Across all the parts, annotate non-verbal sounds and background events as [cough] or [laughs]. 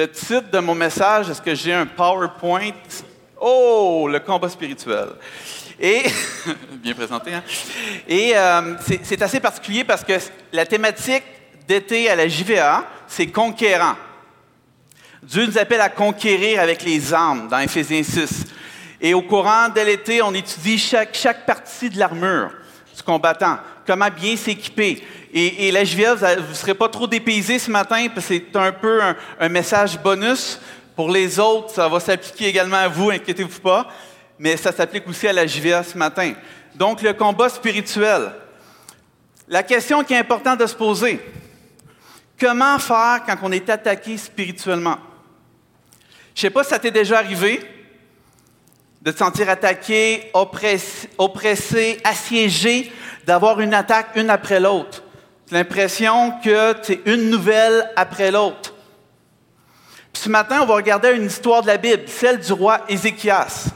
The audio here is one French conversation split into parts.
Le titre de mon message, est-ce que j'ai un PowerPoint? Oh, le combat spirituel. Et, [laughs] bien présenté, hein? Et euh, c'est- assez particulier parce que la thématique d'été à la JVA, c'est conquérant. Dieu nous appelle à conquérir avec les armes dans Éphésiens 6. Et au courant de l'été, on étudie chaque, chaque partie de l'armure du combattant, comment bien s'équiper. Et, la JVA, vous ne serez pas trop dépaysés ce matin, parce que c'est un peu un, message bonus. Pour les autres, ça va s'appliquer également à vous, inquiétez-vous pas. Mais ça s'applique aussi à la JVA ce matin. Donc, le combat spirituel. La question qui est importante de se poser, comment faire quand on est attaqué spirituellement? Je ne sais pas si ça t'est déjà arrivé de te sentir attaqué, oppressé, assiégé, d'avoir une attaque une après l'autre. L'impression que c'est une nouvelle après l'autre. Puis ce matin, on va regarder une histoire de la Bible, celle du roi Ézéchias.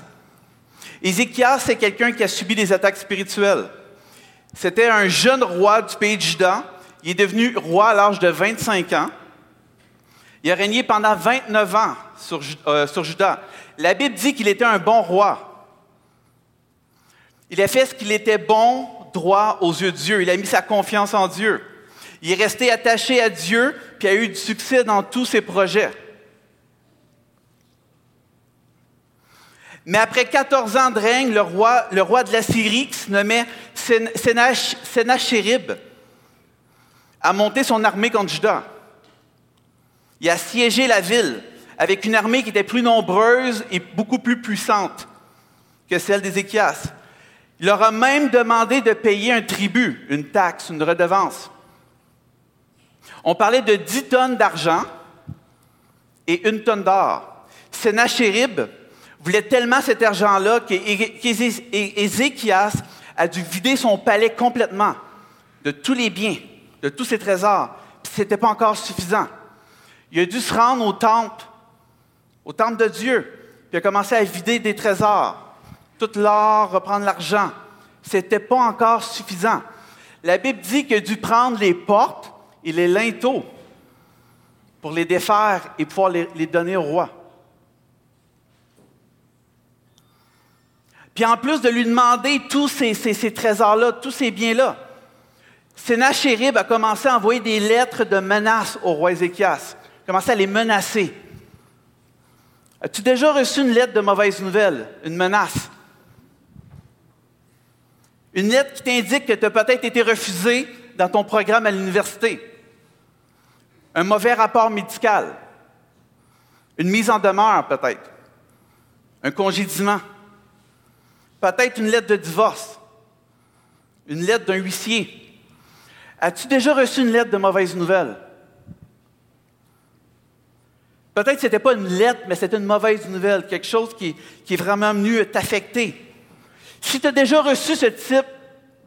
Ézéchias, c'est quelqu'un qui a subi des attaques spirituelles. C'était un jeune roi du pays de Juda. Il est devenu roi à l'âge de 25 ans. Il a régné pendant 29 ans sur, euh, sur Juda. La Bible dit qu'il était un bon roi. Il a fait ce qu'il était bon, droit aux yeux de Dieu. Il a mis sa confiance en Dieu. Il est resté attaché à Dieu, puis a eu du succès dans tous ses projets. Mais après 14 ans de règne, le roi, le roi de la Syrie, qui se nommait Sén- Sénach- Sénachérib, a monté son armée contre Juda. Il a siégé la ville avec une armée qui était plus nombreuse et beaucoup plus puissante que celle d'Ézéchias. Il leur a même demandé de payer un tribut, une taxe, une redevance. On parlait de 10 tonnes d'argent et une tonne d'or. Sénachérib voulait tellement cet argent-là qu'É- qu'Ézé- É- Ézéchias a dû vider son palais complètement de tous les biens, de tous ses trésors. Ce n'était pas encore suffisant. Il a dû se rendre au temple, au temple de Dieu, puis il a commencé à vider des trésors, tout l'or, reprendre l'argent. Ce n'était pas encore suffisant. La Bible dit qu'il a dû prendre les portes et les linteaux pour les défaire et pouvoir les, donner au roi. Puis en plus de lui demander tous ces trésors-là, tous ces biens-là, Sénachérib a commencé à envoyer des lettres de menaces au roi Ézéchias, a commencé à les menacer. As-tu déjà reçu une lettre de mauvaise nouvelle, une menace? Une lettre qui t'indique que tu as peut-être été refusé dans ton programme à l'université. Un mauvais rapport médical. Une mise en demeure, peut-être. Un congédiement. Peut-être une lettre de divorce. Une lettre d'un huissier. As-tu déjà reçu une lettre de mauvaise nouvelle? Peut-être que ce n'était pas une lettre, mais c'était une mauvaise nouvelle, quelque chose qui, qui est vraiment venu t'affecter. Si tu as déjà reçu ce type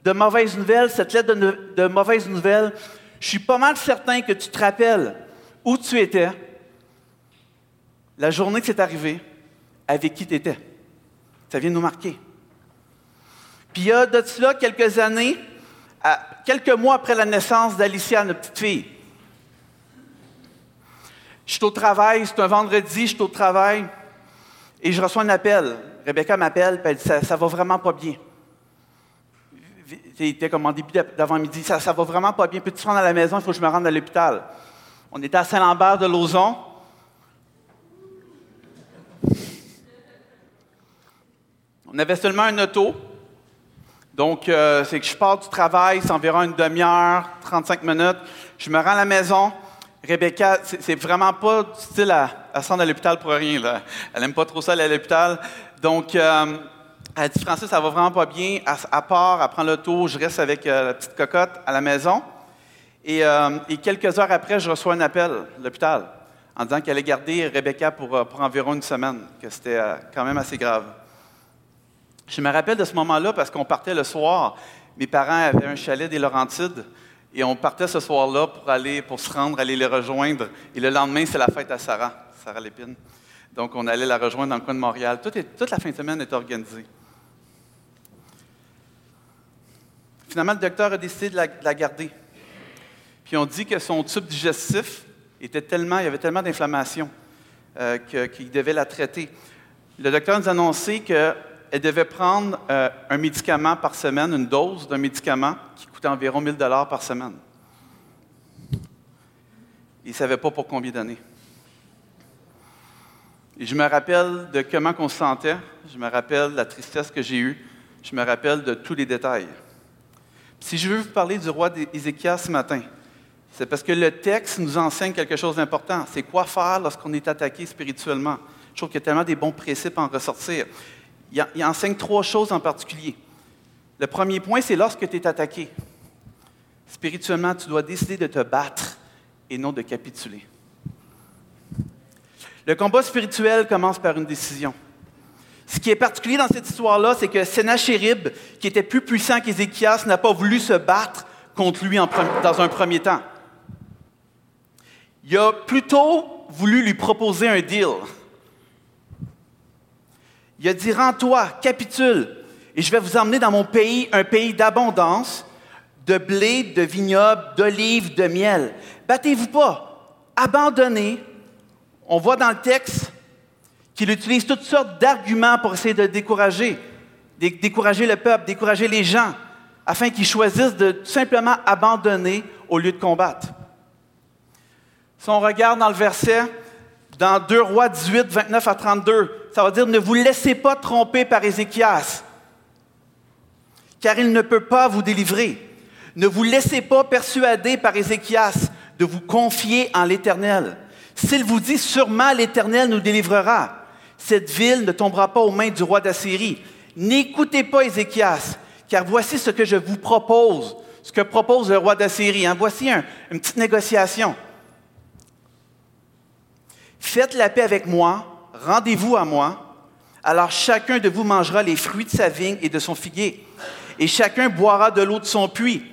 de mauvaise nouvelle, cette lettre de, de mauvaise nouvelle, je suis pas mal certain que tu te rappelles où tu étais, la journée que c'est arrivé, avec qui tu étais. Ça vient nous marquer. Puis il y a de cela quelques années, quelques mois après la naissance d'Alicia, notre petite fille. Je suis au travail, c'est un vendredi, je suis au travail et je reçois un appel. Rebecca m'appelle, elle dit ça, ça va vraiment pas bien. C'était comme en début d'avant-midi, ça, ça va vraiment pas bien. Peux-tu rendre à la maison, il faut que je me rende à l'hôpital. On était à Saint-Lambert de Lauzon. On avait seulement un auto. Donc, euh, c'est que je pars du travail, c'est environ une demi-heure, 35 minutes. Je me rends à la maison. Rebecca, c'est vraiment pas du style à, se rendre à l'hôpital pour rien. Elle aime pas trop ça aller à l'hôpital. Donc, euh, elle dit Francis, ça va vraiment pas bien. À, à part, elle prend l'auto, je reste avec euh, la petite cocotte à la maison. Et, euh, et quelques heures après, je reçois un appel de l'hôpital en disant qu'elle allait garder Rebecca pour, euh, environ une semaine, que c'était quand même assez grave. Je me rappelle de ce moment-là parce qu'on partait le soir. Mes parents avaient un chalet des Laurentides et on partait ce soir-là pour aller, pour se rendre, aller les rejoindre. Et le lendemain, c'est la fête à Sarah, Sarah Lépine. Donc, on allait la rejoindre dans le coin de Montréal. toute la fin de semaine était organisée. Finalement, le docteur a décidé de la, garder. Puis on dit que son tube digestif était tellement, il y avait tellement d'inflammation euh, qu'il devait la traiter. Le docteur nous a annoncé qu'elle devait prendre euh, un médicament par semaine, une dose d'un médicament qui coûtait environ 1000 dollars par semaine. Il ne savait pas pour combien d'années. Je me rappelle de comment on se sentait, je me rappelle de la tristesse que j'ai eue, je me rappelle de tous les détails. Si je veux vous parler du roi d'Ézéchias ce matin, c'est parce que le texte nous enseigne quelque chose d'important. C'est quoi faire lorsqu'on est attaqué spirituellement. Je trouve qu'il y a tellement des bons principes à en ressortir. Il, il enseigne trois choses en particulier. Le premier point, c'est lorsque tu es attaqué. Spirituellement, tu dois décider de te battre et non de capituler. Le combat spirituel commence par une décision. Ce qui est particulier dans cette histoire-là, c'est que Sennacherib, qui était plus puissant qu'Ézéchias, n'a pas voulu se battre contre lui dans un premier temps. Il a plutôt voulu lui proposer un deal. Il a dit Rends-toi, capitule, et je vais vous emmener dans mon pays, un pays d'abondance, de blé, de vignobles, d'olives, de miel. Battez-vous pas, abandonnez. On voit dans le texte qu'il utilise toutes sortes d'arguments pour essayer de décourager, décourager le peuple, décourager les gens, afin qu'ils choisissent de simplement abandonner au lieu de combattre. Si on regarde dans le verset, dans 2 Rois 18, 29 à 32, ça va dire Ne vous laissez pas tromper par Ézéchias, car il ne peut pas vous délivrer. Ne vous laissez pas persuader par Ézéchias de vous confier en l'Éternel. S'il vous dit sûrement l'Éternel nous délivrera, cette ville ne tombera pas aux mains du roi d'Assyrie. N'écoutez pas Ézéchias, car voici ce que je vous propose, ce que propose le roi d'Assyrie. Hein. Voici une petite négociation. Faites la paix avec moi, rendez-vous à moi, alors chacun de vous mangera les fruits de sa vigne et de son figuier, et chacun boira de l'eau de son puits.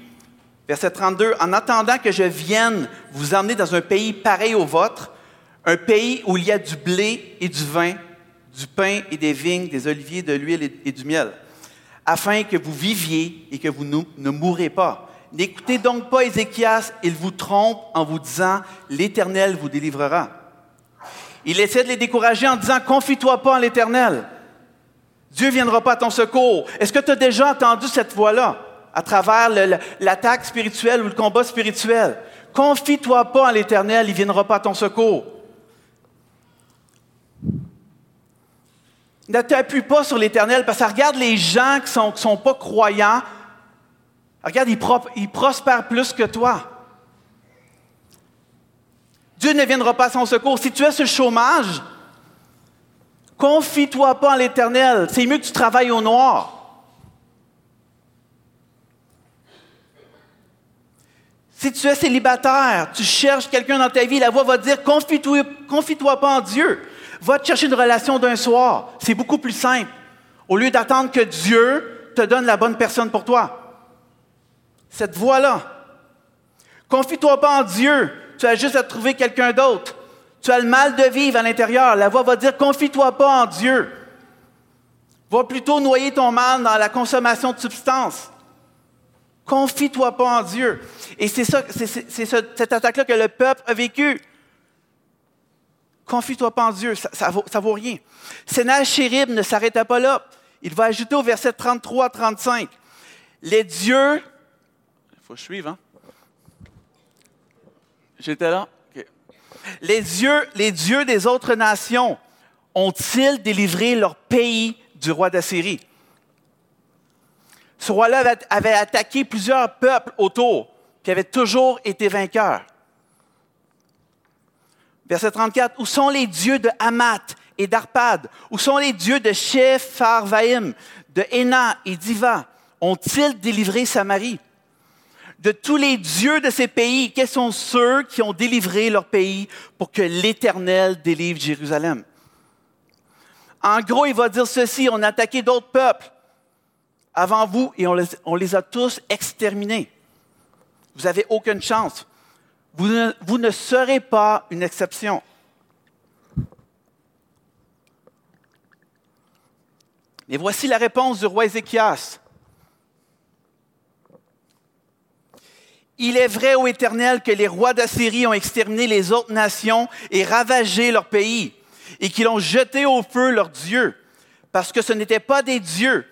Verset 32, en attendant que je vienne vous emmener dans un pays pareil au vôtre, un pays où il y a du blé et du vin, du pain et des vignes, des oliviers, de l'huile et du miel, afin que vous viviez et que vous ne mourrez pas. N'écoutez donc pas Ézéchias, il vous trompe en vous disant, l'Éternel vous délivrera. Il essaie de les décourager en disant, confie-toi pas en l'Éternel. Dieu viendra pas à ton secours. Est-ce que tu as déjà entendu cette voix-là à travers l'attaque spirituelle ou le combat spirituel? Confie-toi pas en l'Éternel, il viendra pas à ton secours. Ne t'appuie pas sur l'Éternel parce que regarde les gens qui ne sont, pas croyants. Regarde, ils, prospèrent plus que toi. Dieu ne viendra pas à son secours. Si tu es le chômage, confie-toi pas en l'Éternel. C'est mieux que tu travailles au noir. Si tu es célibataire, tu cherches quelqu'un dans ta vie, la voix va te dire confie-toi confie pas en Dieu. Va te chercher une relation d'un soir. C'est beaucoup plus simple. Au lieu d'attendre que Dieu te donne la bonne personne pour toi. Cette voie-là. Confie-toi pas en Dieu. Tu as juste à trouver quelqu'un d'autre. Tu as le mal de vivre à l'intérieur. La voix va dire confie-toi pas en Dieu. Va plutôt noyer ton mal dans la consommation de substances. Confie-toi pas en Dieu. Et c'est ça, c'est cette attaque-là que le peuple a vécue. Confie-toi pas en Dieu, ça, vaut, ça vaut rien. Sénachérib ne s'arrêta pas là. Il va ajouter au verset 33 à 35. Les dieux. Il faut suive, hein? J'étais là? Les, dieux, les dieux des autres nations ont-ils délivré leur pays du roi d'Assyrie? Ce roi-là avait attaqué plusieurs peuples autour, qui avaient toujours été vainqueurs. Verset 34, où sont les dieux de Hamath et d'Arpad? Où sont les dieux de Shepharvaïm, de Héna et d'Iva? Ont-ils délivré Samarie? de tous les dieux de ces pays, quels sont ceux qui ont délivré leur pays pour que l'Éternel délivre Jérusalem? En gros, il va dire ceci, on a attaqué d'autres peuples avant vous et on les a tous exterminés. Vous n'avez aucune chance. Vous ne, serez pas une exception. Et voici la réponse du roi Ézéchias. Il est vrai, ô Éternel, que les rois d'Assyrie ont exterminé les autres nations et ravagé leur pays, et qu'ils ont jeté au feu leurs dieux, parce que ce n'étaient pas des dieux.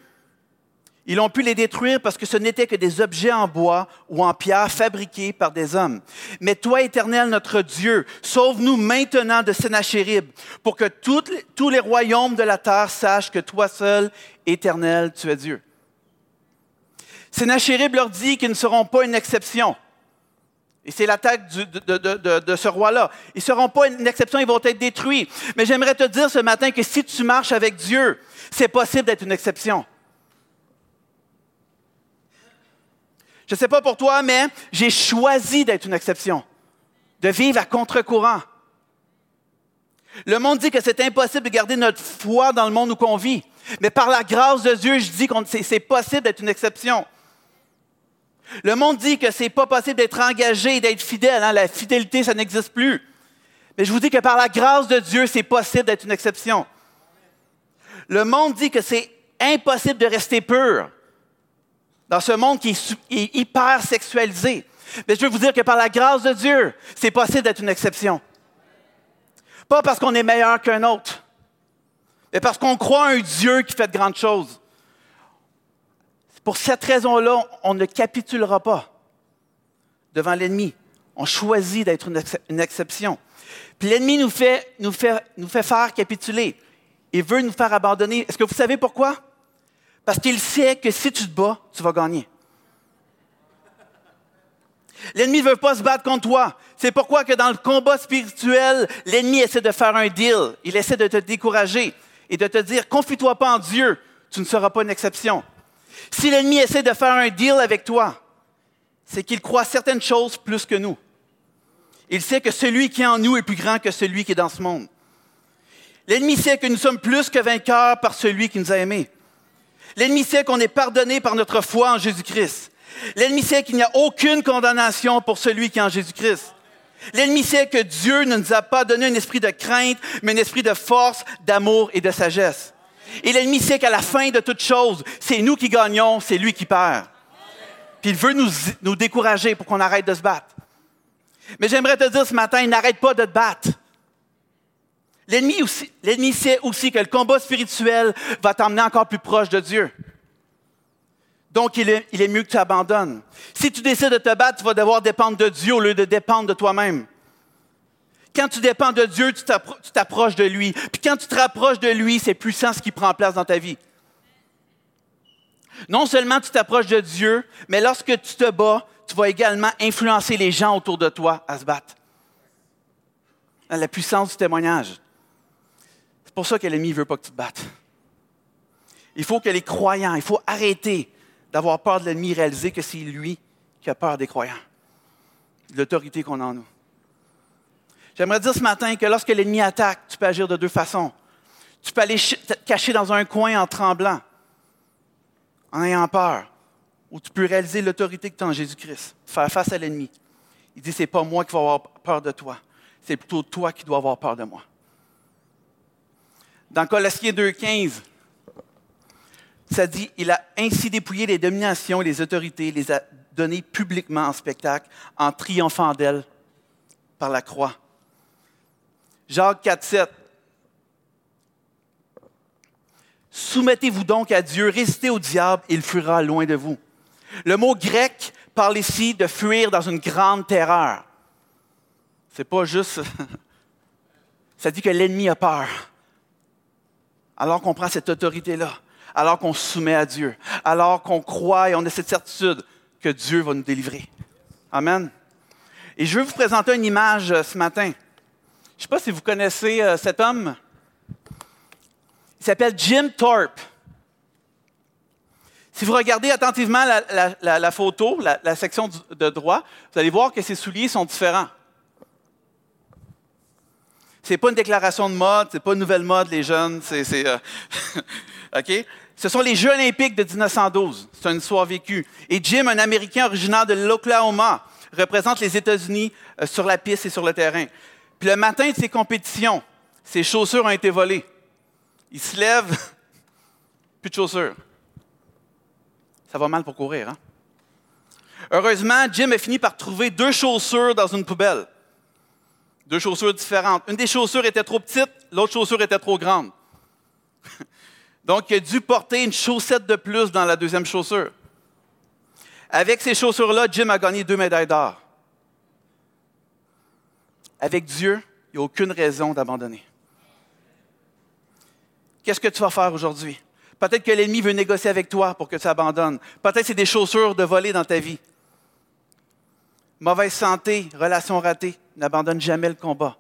Ils ont pu les détruire parce que ce n'étaient que des objets en bois ou en pierre fabriqués par des hommes. Mais toi, Éternel, notre Dieu, sauve-nous maintenant de Sénachérib, pour que tous les royaumes de la terre sachent que toi seul, Éternel, tu es Dieu. Sénachérib leur dit qu'ils ne seront pas une exception. Et c'est l'attaque de, ce roi-là. Ils ne seront pas une exception, ils vont être détruits. Mais j'aimerais te dire ce matin que si tu marches avec Dieu, c'est possible d'être une exception. Je ne sais pas pour toi, mais j'ai choisi d'être une exception, de vivre à contre-courant. Le monde dit que c'est impossible de garder notre foi dans le monde où on vit. Mais par la grâce de Dieu, je dis que c'est possible d'être une exception. Le monde dit que c'est pas possible d'être engagé, d'être fidèle. Hein. La fidélité, ça n'existe plus. Mais je vous dis que par la grâce de Dieu, c'est possible d'être une exception. Le monde dit que c'est impossible de rester pur dans ce monde qui est, hyper sexualisé. Mais je veux vous dire que par la grâce de Dieu, c'est possible d'être une exception. Pas parce qu'on est meilleur qu'un autre, mais parce qu'on croit en un Dieu qui fait de grandes choses. Pour cette raison-là, on ne capitulera pas devant l'ennemi. On choisit d'être une, exception. Puis l'ennemi nous fait, nous, fait, nous fait faire capituler. Il veut nous faire abandonner. Est-ce que vous savez pourquoi? Parce qu'il sait que si tu te bats, tu vas gagner. L'ennemi ne veut pas se battre contre toi. C'est pourquoi que dans le combat spirituel, l'ennemi essaie de faire un deal. Il essaie de te décourager et de te dire, confie-toi pas en Dieu, tu ne seras pas une exception. Si l'ennemi essaie de faire un deal avec toi, c'est qu'il croit certaines choses plus que nous. Il sait que celui qui est en nous est plus grand que celui qui est dans ce monde. L'ennemi sait que nous sommes plus que vainqueurs par celui qui nous a aimés. L'ennemi sait qu'on est pardonné par notre foi en Jésus-Christ. L'ennemi sait qu'il n'y a aucune condamnation pour celui qui est en Jésus-Christ. L'ennemi sait que Dieu ne nous a pas donné un esprit de crainte, mais un esprit de force, d'amour et de sagesse. Et l'ennemi sait qu'à la fin de toute chose, c'est nous qui gagnons, c'est lui qui perd. Puis il veut nous, nous décourager pour qu'on arrête de se battre. Mais j'aimerais te dire ce matin, n'arrête pas de te battre. L'ennemi, sait aussi que le combat spirituel va t'emmener encore plus proche de Dieu. Donc, il est, il est mieux que tu abandonnes. Si tu décides de te battre, tu vas devoir dépendre de Dieu au lieu de dépendre de toi-même. Quand tu dépends de Dieu, tu t'approches de lui. Puis quand tu te rapproches de lui, c'est puissant ce qui prend place dans ta vie. Non seulement tu t'approches de Dieu, mais lorsque tu te bats, tu vas également influencer les gens autour de toi à se battre. La puissance du témoignage. C'est pour ça que l'ennemi ne veut pas que tu te battes. Il faut que les croyants, il faut arrêter d'avoir peur de l'ennemi, réaliser que c'est lui qui a peur des croyants, l'autorité qu'on a en nous. J'aimerais dire ce matin que lorsque l'ennemi attaque, tu peux agir de deux façons. Tu peux aller te cacher dans un coin en tremblant, en ayant peur, ou tu peux réaliser l'autorité que tu as en Jésus-Christ, faire face à l'ennemi. Il dit, c'est pas moi qui vais avoir peur de toi, c'est plutôt toi qui dois avoir peur de moi. Dans Colossiens 2.15, ça dit, il a ainsi dépouillé les dominations et les autorités, les a données publiquement en spectacle, en triomphant d'elles par la croix. Jacques 4, 7. Soumettez-vous donc à Dieu, résistez au diable, il fuira loin de vous. Le mot grec parle ici de fuir dans une grande terreur. C'est pas juste. [laughs] Ça dit que l'ennemi a peur. Alors qu'on prend cette autorité-là, alors qu'on se soumet à Dieu, alors qu'on croit et on a cette certitude que Dieu va nous délivrer. Amen. Et je vais vous présenter une image euh, ce matin. Je ne sais pas si vous connaissez euh, cet homme. Il s'appelle Jim Thorpe. Si vous regardez attentivement la, photo, la, section de droit, vous allez voir que ses souliers sont différents. Ce n'est pas une déclaration de mode, ce n'est pas une nouvelle mode, les jeunes. C'est, euh, [laughs] OK? Ce sont les Jeux olympiques de 1912. C'est une histoire vécue. Et Jim, un Américain originaire de l'Oklahoma, représente les États-Unis euh, sur la piste et sur le terrain. Puis le matin de ses compétitions, ses chaussures ont été volées. Il se lève, [laughs] plus de chaussures. Ça va mal pour courir, hein? Heureusement, Jim a fini par trouver deux chaussures dans une poubelle. Deux chaussures différentes. Une des chaussures était trop petite, l'autre chaussure était trop grande. [laughs] Donc, il a dû porter une chaussette de plus dans la deuxième chaussure. Avec ces chaussures-là, Jim a gagné deux médailles d'or. Avec Dieu, il n'y a aucune raison d'abandonner. Qu'est-ce que tu vas faire aujourd'hui? Peut-être que l'ennemi veut négocier avec toi pour que tu abandonnes. Peut-être que c'est des chaussures de voler dans ta vie. Mauvaise santé, relation ratée, n'abandonne jamais le combat.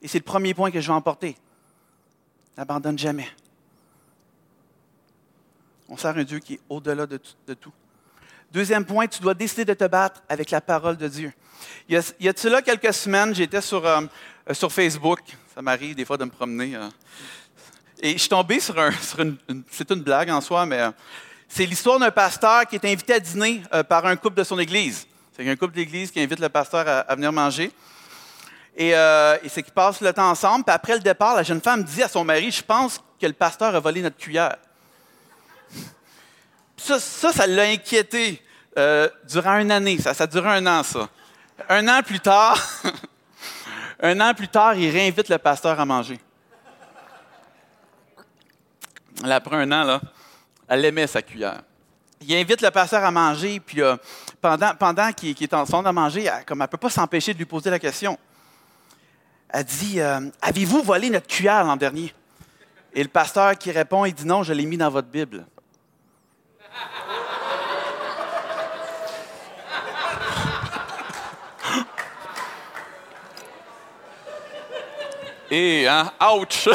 Et c'est le premier point que je vais emporter. N'abandonne jamais. On sert un Dieu qui est au-delà de, tout. Deuxième point, tu dois décider de te battre avec la parole de Dieu. Il y a, il quelques semaines, j'étais sur, euh, sur Facebook. Ça m'arrive des fois de me promener. Euh. et je suis tombé sur, un, [laughs] une, c'est une blague en soi, mais euh, c'est l'histoire d'un pasteur qui est invité à dîner par un couple de son église. C'est un couple d'église qui invite le pasteur à, venir manger. Et, c'est qu'ils passent le temps ensemble. Puis après le départ, la jeune femme dit à son mari, je pense que le pasteur a volé notre cuillère. Ça, ça, l'a inquiété euh, durant une année. Ça, ça a duré un an, ça. Un an plus tard, [laughs] un an plus tard, il réinvite le pasteur à manger. après un an, là, elle aimait sa cuillère. Il invite le pasteur à manger, puis euh, pendant, pendant qu'il est en train de manger, elle ne peut pas s'empêcher de lui poser la question. Elle dit euh, Avez-vous volé notre cuillère l'an dernier? Et le pasteur qui répond Il dit Non, je l'ai mis dans votre Bible. Et, hein, ouch!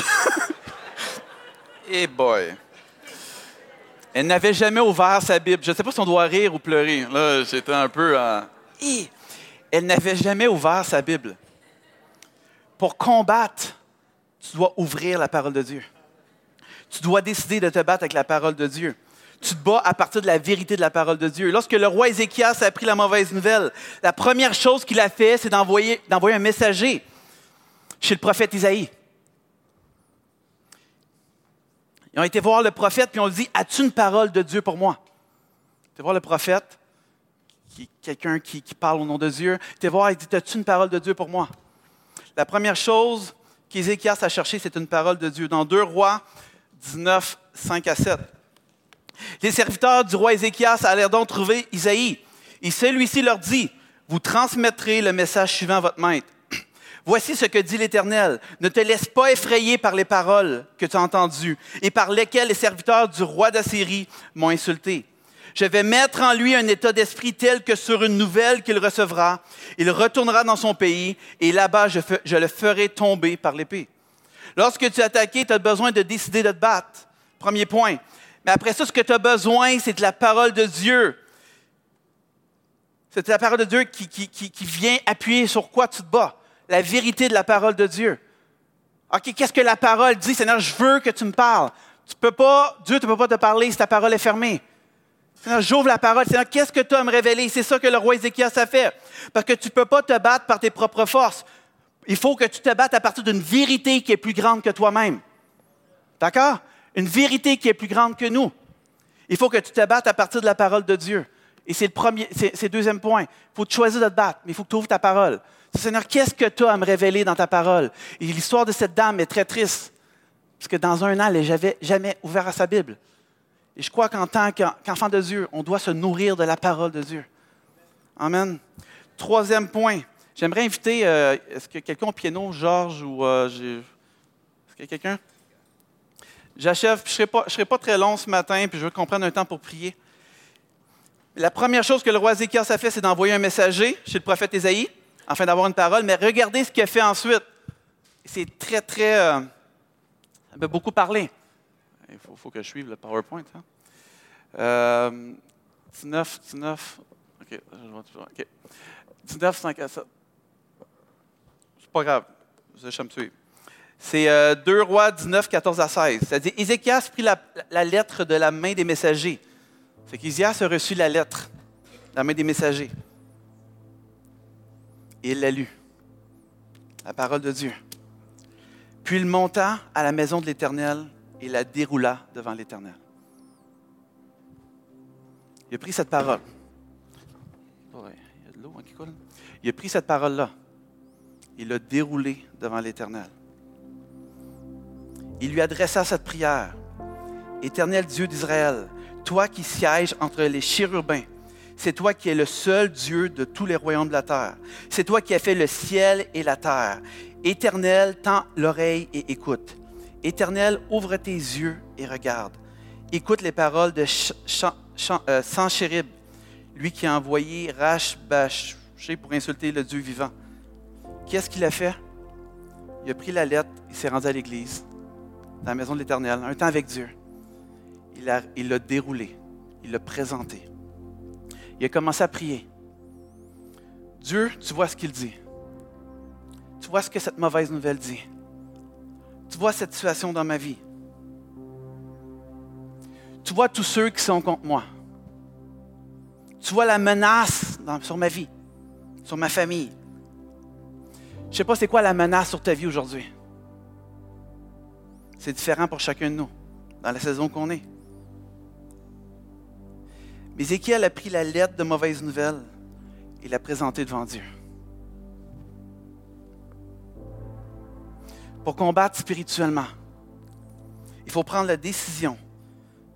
[laughs] Et boy! Elle n'avait jamais ouvert sa Bible. Je ne sais pas si on doit rire ou pleurer. Là, j'étais un peu. Et elle n'avait jamais ouvert sa Bible. Pour combattre, tu dois ouvrir la parole de Dieu. Tu dois décider de te battre avec la parole de Dieu. Tu te bats à partir de la vérité de la parole de Dieu. Lorsque le roi Ézéchias a appris la mauvaise nouvelle, la première chose qu'il a fait, c'est d'envoyer, d'envoyer un messager chez le prophète Isaïe. Ils ont été voir le prophète, puis on dit As-tu une parole de Dieu pour moi? Tu voir le prophète, qui, quelqu'un qui, parle au nom de Dieu. Tu voir, il dit As-tu une parole de Dieu pour moi? La première chose qu'Ézéchias a cherché, c'est une parole de Dieu. Dans 2 Rois 19, 5 à 7. Les serviteurs du roi Ézéchias allèrent donc trouver Isaïe. Et celui-ci leur dit Vous transmettrez le message suivant votre maître. Voici ce que dit l'Éternel. Ne te laisse pas effrayer par les paroles que tu as entendues et par lesquelles les serviteurs du roi d'Assyrie m'ont insulté. Je vais mettre en lui un état d'esprit tel que sur une nouvelle qu'il recevra, il retournera dans son pays et là-bas je, le ferai tomber par l'épée. Lorsque tu es attaqué, tu as besoin de décider de te battre. Premier point. Mais après ça, ce que tu as besoin, c'est de la parole de Dieu. C'est la parole de Dieu qui, qui vient appuyer sur quoi tu te bats la vérité de la parole de Dieu. OK, qu'est-ce que la parole dit? Seigneur, je veux que tu me parles. Tu peux pas, Dieu ne peut pas te parler si ta parole est fermée. Seigneur, j'ouvre la parole. Seigneur, qu'est-ce que tu as à me révéler? C'est ça que le roi Ézéchias a fait. Parce que tu ne peux pas te battre par tes propres forces. Il faut que tu te battes à partir d'une vérité qui est plus grande que toi-même. D'accord? Une vérité qui est plus grande que nous. Il faut que tu te battes à partir de la parole de Dieu. Et c'est le premier, c'est le deuxième point. Il faut te choisir de te battre, mais il faut que tu ouvres ta parole. Seigneur, qu'est-ce que tu as à me révéler dans ta parole? Et l'histoire de cette dame est très triste, parce que dans un an, elle n'avait jamais ouvert à sa Bible. Et je crois qu'en tant qu'enfant de Dieu, on doit se nourrir de la parole de Dieu. Amen. Troisième point, j'aimerais inviter, euh, est-ce que quelqu'un au piano, Georges ou... Euh, est-ce qu'il y a quelqu'un? J'achève, je ne serai, pas, serai pas très long ce matin, puis je veux qu'on prenne un temps pour prier. La première chose que le roi Ézéchias a fait, c'est d'envoyer un messager chez le prophète Ésaïe afin d'avoir une parole, mais regardez ce qu'il a fait ensuite. C'est très, très... Euh, ça m'a beaucoup parlé. Il faut, que je suive le PowerPoint. Hein. Euh, 19, 19. OK, je vois toujours. OK. 19, 5 à 7. C'est pas grave. Allez me tuer. C'est euh, 2 Rois 19, 14 à 16. Ça dit Ézéchias prit la, la lettre de la main des messagers. C'est qu'Ézéchias a reçu la lettre de la main des messagers. Et il l'a lu. La parole de Dieu. Puis il monta à la maison de l'Éternel et la déroula devant l'Éternel. Il a pris cette parole. Hein. Il a pris cette parole-là. Il l'a déroulée devant l'Éternel. Il lui adressa cette prière. Éternel Dieu d'Israël, toi qui sièges entre les chérubins, c'est toi qui es le seul Dieu de tous les royaumes de la terre. C'est toi qui as fait le ciel et la terre. Éternel, tends l'oreille et écoute. Éternel, ouvre tes yeux et regarde. Écoute les paroles de euh, lui qui a envoyé Rashbaché pour insulter le Dieu vivant. Qu'est-ce qu'il a fait? Il a pris la lettre, il s'est rendu à l'église, dans la maison de l'Éternel, un temps avec Dieu. Il l'a déroulé, il l'a présenté. Il a commencé à prier. Dieu, tu vois ce qu'il dit. Tu vois ce que cette mauvaise nouvelle dit. Tu vois cette situation dans ma vie. Tu vois tous ceux qui sont contre moi. Tu vois la menace sur ma vie, sur ma famille. Je ne sais pas c'est quoi la menace sur ta vie aujourd'hui. C'est différent pour chacun de nous, dans la saison qu'on est. Mais Ézéchiel a pris la lettre de mauvaise nouvelle et l'a présentée devant Dieu. Pour combattre spirituellement, il faut prendre la décision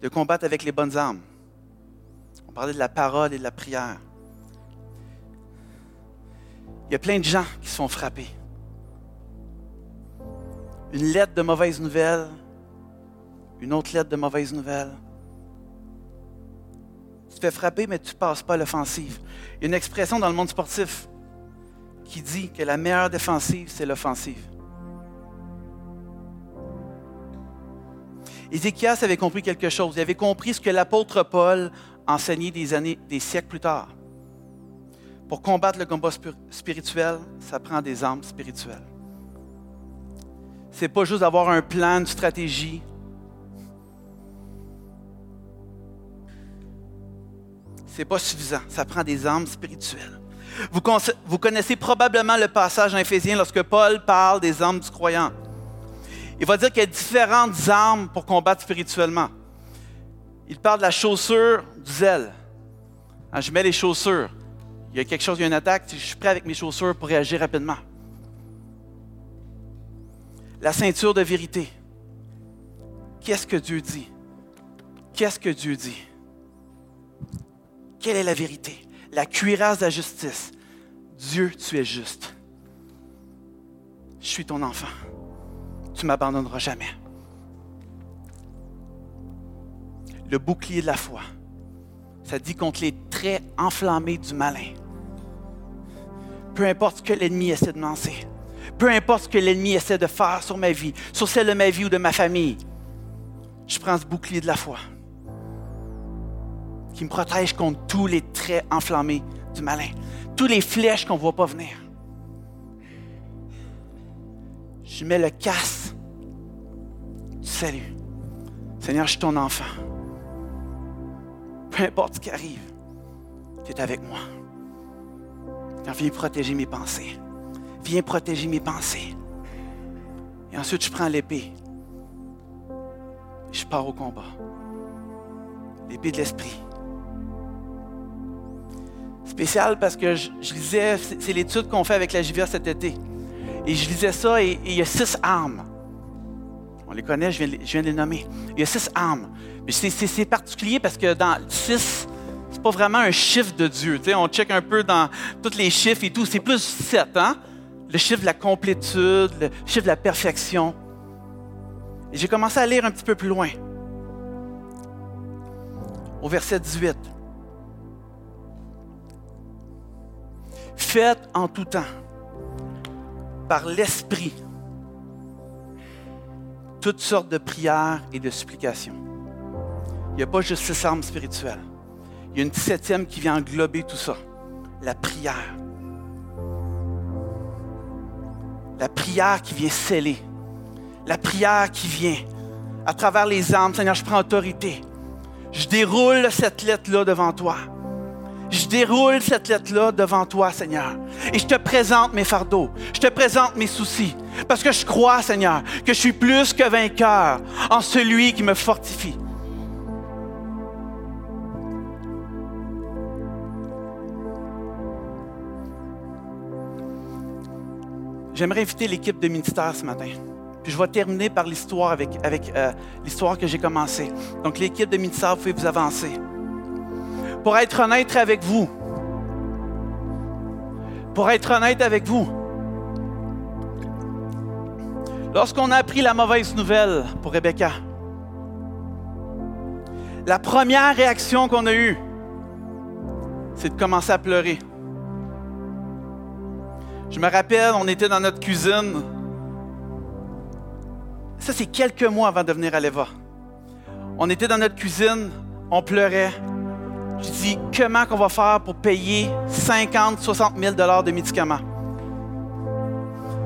de combattre avec les bonnes armes. On parlait de la parole et de la prière. Il y a plein de gens qui sont frappés. Une lettre de mauvaise nouvelle, une autre lettre de mauvaise nouvelle, tu te fais frapper, mais tu ne passes pas l'offensive. Il y a une expression dans le monde sportif qui dit que la meilleure défensive, c'est l'offensive. Ézéchias avait compris quelque chose. Il avait compris ce que l'apôtre Paul enseignait des siècles plus tard. Pour combattre le combat spirituel, ça prend des armes spirituelles. C'est pas juste d'avoir un plan, une stratégie, n'est pas suffisant. Ça prend des armes spirituelles. Vous, connaissez probablement le passage en Éphésiens lorsque Paul parle des armes du croyant. Il va dire qu'il y a différentes armes pour combattre spirituellement. Il parle de la chaussure du zèle. Quand je mets les chaussures, il y a quelque chose, il y a une attaque, je suis prêt avec mes chaussures pour réagir rapidement. La ceinture de vérité. Qu'est-ce que Dieu dit? Qu'est-ce que Dieu dit? Quelle est la vérité? La cuirasse de la justice. Dieu, tu es juste. Je suis ton enfant. Tu ne m'abandonneras jamais. Le bouclier de la foi. Ça dit contre les traits enflammés du malin. Peu importe ce que l'ennemi essaie de lancer. Peu importe ce que l'ennemi essaie de faire sur ma vie, sur celle de ma vie ou de ma famille. Je prends ce bouclier de la foi qui me protège contre tous les traits enflammés du malin, tous les flèches qu'on ne voit pas venir. Je mets le casse salut. Seigneur, je suis ton enfant. Peu importe ce qui arrive, tu es avec moi. viens protéger mes pensées. Viens protéger mes pensées. Et ensuite, je prends l'épée. Je pars au combat. L'épée de l'esprit spécial parce que je, lisais, c'est l'étude qu'on fait avec la JVA cet été. Et je lisais ça et, il y a six armes. On les connaît, je viens, de les nommer. Il y a six armes. Mais c'est particulier parce que dans six, c'est pas vraiment un chiffre de Dieu. on check un peu dans tous les chiffres et tout. C'est plus sept, hein? Le chiffre de la complétude, le chiffre de la perfection. Et j'ai commencé à lire un petit peu plus loin. Au verset 18. Faites en tout temps, par l'Esprit, toutes sortes de prières et de supplications. il n'y a pas juste six armes spirituelles. Il y a une septième qui vient englober tout ça. La prière. La prière qui vient sceller. La prière qui vient à travers les armes. Seigneur, je prends autorité. Je déroule cette lettre-là devant toi. Je déroule cette lettre-là devant toi, Seigneur. Et je te présente mes fardeaux. Je te présente mes soucis. Parce que je crois, Seigneur, que je suis plus que vainqueur en celui qui me fortifie. J'aimerais inviter l'équipe de ministère ce matin. Puis je vais terminer par l'histoire avec, euh, l'histoire que j'ai commencée. Donc l'équipe de ministère, vous pouvez vous avancer. Pour être honnête avec vous, pour être honnête avec vous, lorsqu'on a appris la mauvaise nouvelle pour Rebecca, la première réaction qu'on a eue, c'est de commencer à pleurer. Je me rappelle, on était dans notre cuisine. Ça, c'est quelques mois avant de venir à l'EVA. On était dans notre cuisine, on pleurait. Je dis, comment qu'on va faire pour payer 50, 60 000 dollars de médicaments?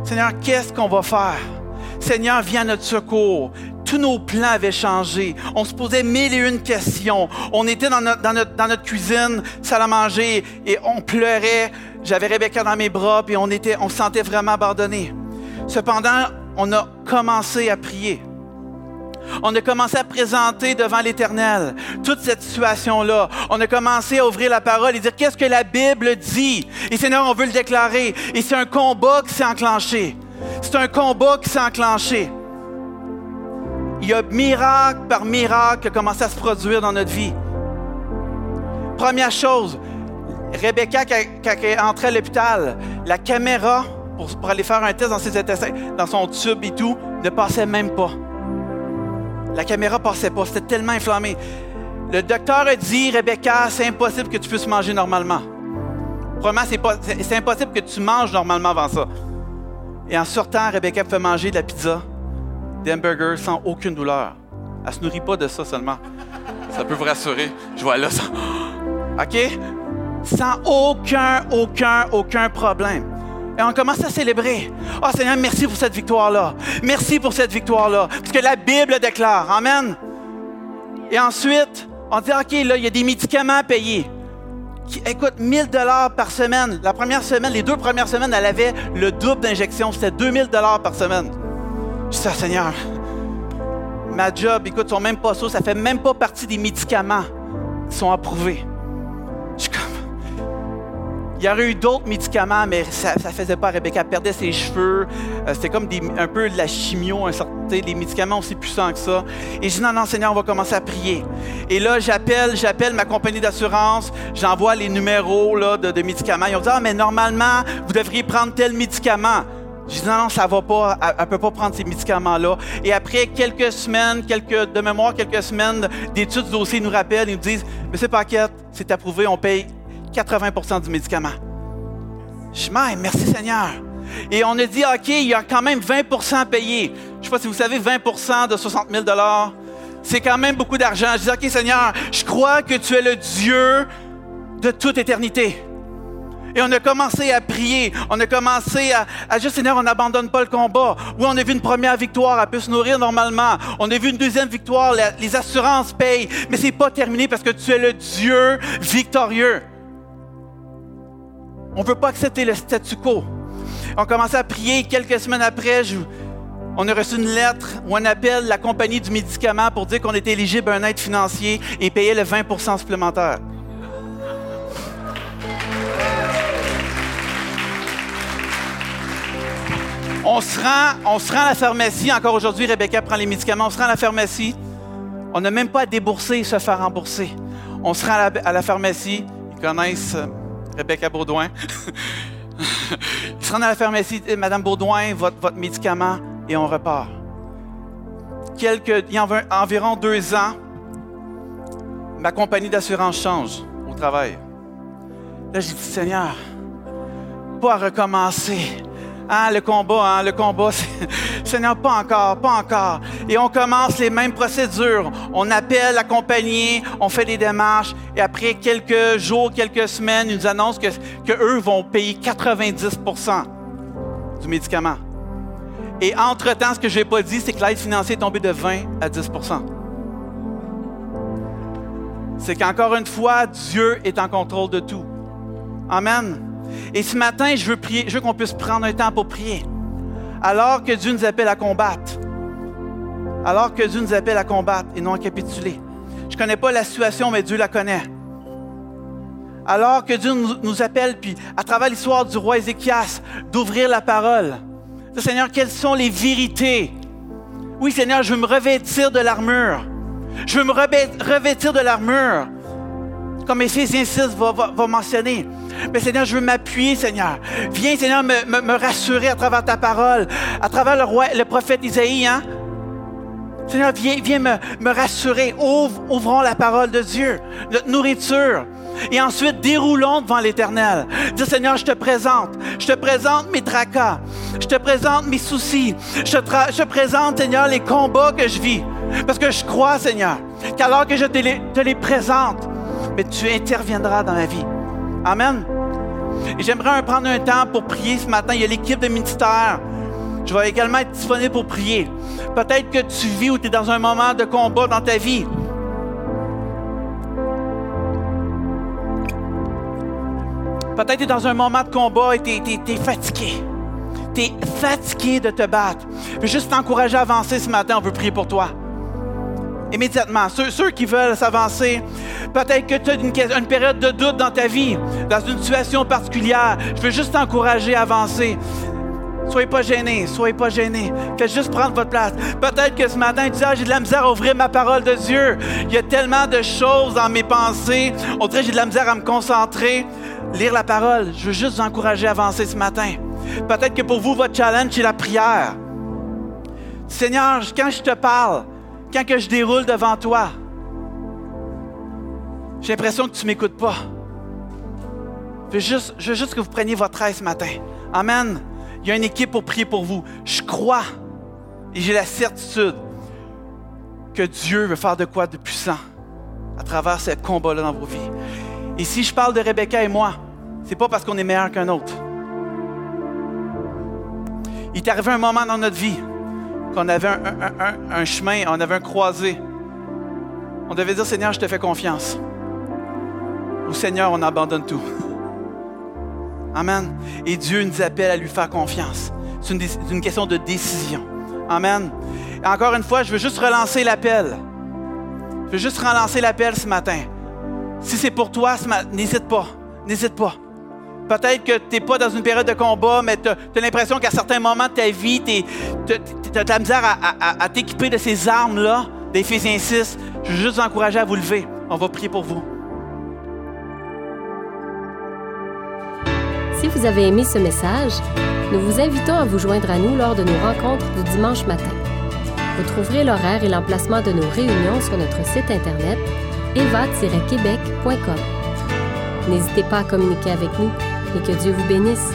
Seigneur, qu'est-ce qu'on va faire? Seigneur, viens à notre secours. Tous nos plans avaient changé. On se posait mille et une questions. On était dans notre, cuisine, salle à manger, et on pleurait. J'avais Rebecca dans mes bras, puis on, était, on se sentait vraiment abandonné. Cependant, on a commencé à prier. On a commencé à présenter devant l'Éternel toute cette situation-là. On a commencé à ouvrir la parole et dire qu'est-ce que la Bible dit? Et Seigneur, on veut le déclarer. Et c'est un combat qui s'est enclenché. C'est un combat qui s'est enclenché. Il y a miracle par miracle qui a commencé à se produire dans notre vie. Première chose, Rebecca, quand, elle est entrée à l'hôpital, la caméra pour, aller faire un test dans ses intestins, dans son tube et tout, ne passait même pas. La caméra passait pas, c'était tellement inflammé. Le docteur a dit, Rebecca, c'est impossible que tu puisses manger normalement. Premièrement, c'est, impossible que tu manges normalement avant ça. Et en sortant, Rebecca peut manger de la pizza, des hamburgers sans aucune douleur. Elle ne se nourrit pas de ça seulement. Ça peut vous rassurer. Je vois là ça. [gasps] OK? sans aucun, aucun, aucun problème. Et on commence à célébrer. Oh Seigneur, merci pour cette victoire-là. Merci pour cette victoire-là. Parce que la Bible déclare. Amen. Et ensuite, on dit, OK, là, il y a des médicaments à payer. écoute, 1000 dollars par semaine. La première semaine, les deux premières semaines, elle avait le double d'injection. C'était 2000 dollars par semaine. Je dis, ah, Seigneur, ma job, écoute, sont même pas ça. Ça fait même pas partie des médicaments qui sont approuvés. Il y aurait eu d'autres médicaments, mais ça ne faisait pas. Rebecca perdait ses cheveux. Euh, c'était comme un peu de la chimio, des médicaments aussi puissants que ça. Et je dis non, non, Seigneur, on va commencer à prier. Et là, j'appelle, j'appelle ma compagnie d'assurance, j'envoie les numéros de, médicaments. Ils ont dit Ah, mais normalement, vous devriez prendre tel médicament. Je dis non, non, ça va pas. Elle ne peut pas prendre ces médicaments-là. Et après quelques semaines, quelques, de mémoire, quelques semaines d'études du dossier, ils nous rappellent, ils nous disent Monsieur Paquette, c'est approuvé, on paye 80% du médicament. Je dis, merci Seigneur. Et on a dit, OK, il y a quand même 20 à payer. Je ne sais pas si vous savez, 20% de 60 000 c'est quand même beaucoup d'argent. Je dis, OK Seigneur, je crois que tu es le Dieu de toute éternité. Et on a commencé à prier. On a commencé à, à juste, Seigneur, on n'abandonne pas le combat. Oui, on a vu une première victoire, elle peut se nourrir normalement. On a vu une deuxième victoire, les assurances payent. Mais c'est pas terminé parce que tu es le Dieu victorieux. On ne veut pas accepter le statu quo. On commençait à prier. Quelques semaines après, on a reçu une lettre ou un appel de la compagnie du médicament pour dire qu'on était éligible à un aide financier et payer le 20% supplémentaire. On se, rend, on se rend à la pharmacie. Encore aujourd'hui, Rebecca prend les médicaments. On se rend à la pharmacie. On n'a même pas à débourser et se faire rembourser. On se rend à la, à la pharmacie. Ils connaissent euh, Rebecca Baudouin. [laughs] Ils se à la pharmacie, Madame Baudouin, votre, médicament, et on repart. Quelques, il y a environ deux ans, ma compagnie d'assurance change au travail. Là, j'ai dit, Seigneur, pas recommencer. Hein, le combat, hein, le combat, [laughs] Seigneur, pas encore, pas encore. Et on commence les mêmes procédures. On appelle la compagnie, on fait des démarches, et après quelques jours, quelques semaines, ils nous annoncent que, que eux vont payer 90% du médicament. Et entre-temps, ce que je n'ai pas dit, c'est que l'aide financière est tombée de 20 à 10% C'est qu'encore une fois, Dieu est en contrôle de tout. Amen. Et ce matin, je veux prier, je veux qu'on puisse prendre un temps pour prier. Alors que Dieu nous appelle à combattre. Alors que Dieu nous appelle à combattre et non à capituler. Je ne connais pas la situation, mais Dieu la connaît. Alors que Dieu nous appelle, puis à travers l'histoire du roi Ézéchias, d'ouvrir la parole. Seigneur, quelles sont les vérités? Oui, Seigneur, je veux me revêtir de l'armure. Je veux me revêtir de l'armure. Comme Éphésiens 6 va, mentionner. Mais Seigneur, je veux m'appuyer, Seigneur. Viens, Seigneur, me, rassurer à travers ta parole, à travers le, roi, le prophète Isaïe. Hein? Seigneur, viens, viens me, me rassurer. Ouvre, ouvrons la parole de Dieu, notre nourriture. Et ensuite, déroulons devant l'Éternel. Dis, Seigneur, je te présente. Je te présente mes tracas. Je te présente mes soucis. Je te, présente, Seigneur, les combats que je vis. Parce que je crois, Seigneur, qu'alors que je te les, te les présente, mais tu interviendras dans ma vie. Amen. Et j'aimerais prendre un temps pour prier ce matin. Il y a l'équipe de ministère. Je vais également être disponible pour prier. Peut-être que tu vis ou tu es dans un moment de combat dans ta vie. Peut-être que tu es dans un moment de combat et tu es, fatigué. Tu es fatigué de te battre. Je veux juste t'encourager à avancer ce matin. On veut prier pour toi. Immédiatement. Ceux, qui veulent s'avancer, peut-être que tu as une, une, période de doute dans ta vie, dans une situation particulière. Je veux juste t'encourager à avancer. Soyez pas gênés, soyez pas gênés. Faites juste prendre votre place. Peut-être que ce matin, tu dis, ah, j'ai de la misère à ouvrir ma parole de Dieu. Il y a tellement de choses dans mes pensées. On dirait j'ai de la misère à me concentrer. Lire la parole, je veux juste vous encourager à avancer ce matin. Peut-être que pour vous, votre challenge, c'est la prière. Seigneur, quand je te parle, quand que je déroule devant toi, j'ai l'impression que tu ne m'écoutes pas. Je veux, juste, que vous preniez votre aide ce matin. Amen. Il y a une équipe pour prier pour vous. Je crois et j'ai la certitude que Dieu veut faire de quoi de puissant à travers ce combat-là dans vos vies. Et si je parle de Rebecca et moi, c'est pas parce qu'on est meilleur qu'un autre. Il est arrivé un moment dans notre vie qu'on avait un, chemin, on avait un croisé. On devait dire Seigneur, je te fais confiance. Ou Seigneur, on abandonne tout. [laughs] Amen. Et Dieu nous appelle à lui faire confiance. C'est une, question de décision. Amen. Encore une fois, je veux juste relancer l'appel. Je veux juste relancer l'appel ce matin. Si c'est pour toi, n'hésite pas. N'hésite pas. Peut-être que tu n'es pas dans une période de combat, mais tu as, l'impression qu'à certains moments de ta vie, tu as de la misère à, t'équiper de ces armes-là, d'Éphésiens 6. Je veux juste vous encourager à vous lever. On va prier pour vous. Si vous avez aimé ce message, nous vous invitons à vous joindre à nous lors de nos rencontres du dimanche matin. Vous trouverez l'horaire et l'emplacement de nos réunions sur notre site Internet eva-québec.com. N'hésitez pas à communiquer avec nous et que Dieu vous bénisse.